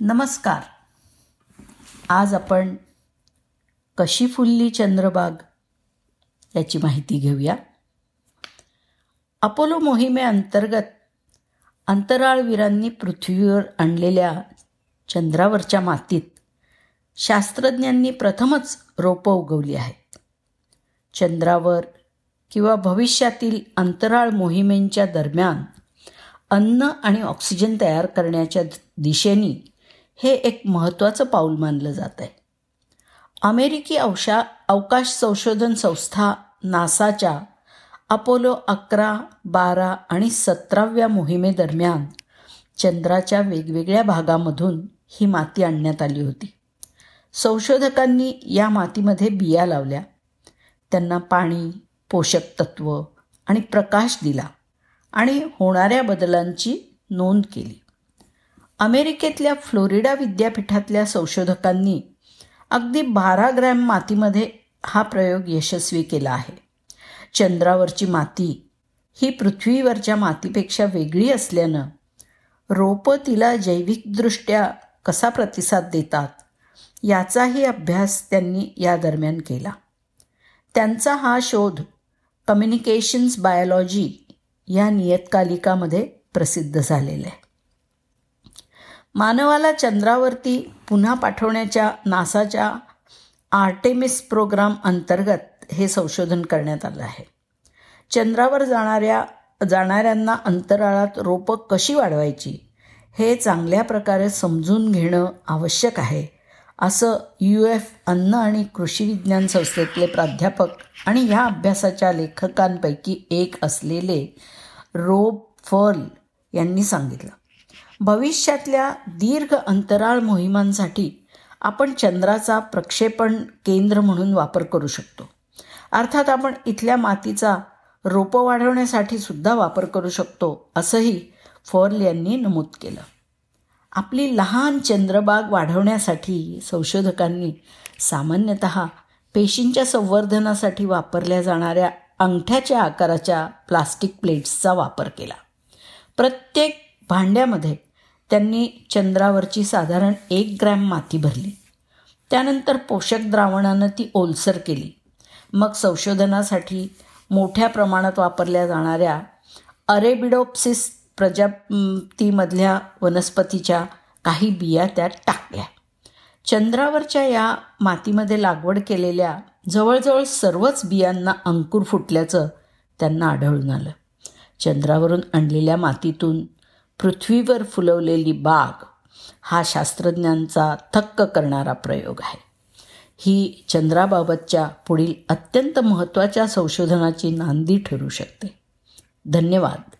नमस्कार. आज आपण कशी फुलली चंद्रबाग याची माहिती घेऊया. अपोलो मोहिमेअंतर्गत अंतराळवीरांनी पृथ्वीवर आणलेल्या चंद्रावरच्या मातीत शास्त्रज्ञांनी प्रथमच रोपं उगवली आहेत. चंद्रावर किंवा भविष्यातील अंतराळ मोहिमेंच्या दरम्यान अन्न आणि ऑक्सिजन तयार करण्याच्या दिशेने हे एक महत्त्वाचं पाऊल मानलं जात आहे. अमेरिकी अवशा अवकाश संशोधन संस्था नासाच्या अपोलो अकरा बारा आणि सतराव्या मोहिमेदरम्यान चंद्राच्या वेगवेगळ्या भागामधून ही माती आणण्यात आली होती. संशोधकांनी या मातीमध्ये बिया लावल्या. त्यांना पाणी पोषक तत्व आणि प्रकाश दिला आणि होणाऱ्या बदलांची नोंद केली. अमेरिकेतल्या फ्लोरिडा विद्यापीठातल्या संशोधकांनी अगदी बारा ग्रॅम मातीमध्ये हा प्रयोग यशस्वी केला आहे. चंद्रावरची माती ही पृथ्वीवरच्या मातीपेक्षा वेगळी असल्यानं रोपं तिला जैविकदृष्ट्या कसा प्रतिसाद देतात याचाही अभ्यास त्यांनी या दरम्यान केला. त्यांचा हा शोध कम्युनिकेशन्स बायोलॉजी या नियतकालिकामध्ये प्रसिद्ध झालेला आहे. मानवाला चंद्रावरती पुन्हा पाठवण्याच्या नासाच्या आर्टेमिस प्रोग्राम अंतर्गत हे संशोधन करण्यात आलं आहे. चंद्रावर जाणाऱ्या जाणाऱ्यांना अंतराळात रोपं कशी वाढवायची हे चांगल्या प्रकारे समजून घेणं आवश्यक आहे असं यू एफ अन्न आणि कृषी विज्ञान संस्थेतले प्राध्यापक आणि ह्या अभ्यासाच्या लेखकांपैकी एक असलेले रोब फर्ल यांनी सांगितलं. भविष्यातल्या दीर्घ अंतराळ मोहिमांसाठी आपण चंद्राचा प्रक्षेपण केंद्र म्हणून वापर करू शकतो. अर्थात आपण इथल्या मातीचा रोपं वाढवण्यासाठी सुद्धा वापर करू शकतो असंही फॉर्ल यांनी नमूद केलं. आपली लहान चंद्रबाग वाढवण्यासाठी संशोधकांनी सामान्यतः पेशींच्या संवर्धनासाठी वापरल्या जाणाऱ्या अंगठ्याच्या आकाराच्या प्लास्टिक प्लेट्सचा वापर केला. प्रत्येक भांड्यामध्ये त्यांनी चंद्रावरची साधारण एक ग्रॅम माती भरली. त्यानंतर पोषक द्रावणानं ती ओलसर केली. मग संशोधनासाठी मोठ्या प्रमाणात वापरल्या जाणाऱ्या अरेबिडोप्सिस प्रजातीमधल्या वनस्पतीच्या काही बिया त्यात टाकल्या. चंद्रावरच्या या मातीमध्ये लागवड केलेल्या जवळजवळ सर्वच बियांना अंकुर फुटल्याचं त्यांना आढळून आलं. चंद्रावरून आणलेल्या मातीतून पृथ्वीवर फुलवलेली बाग हा शास्त्रज्ञांचा थक्क करणारा प्रयोग आहे. ही चंद्राबाबतच्या पुढील अत्यंत महत्त्वाच्या संशोधनाची नांदी ठरू शकते. धन्यवाद.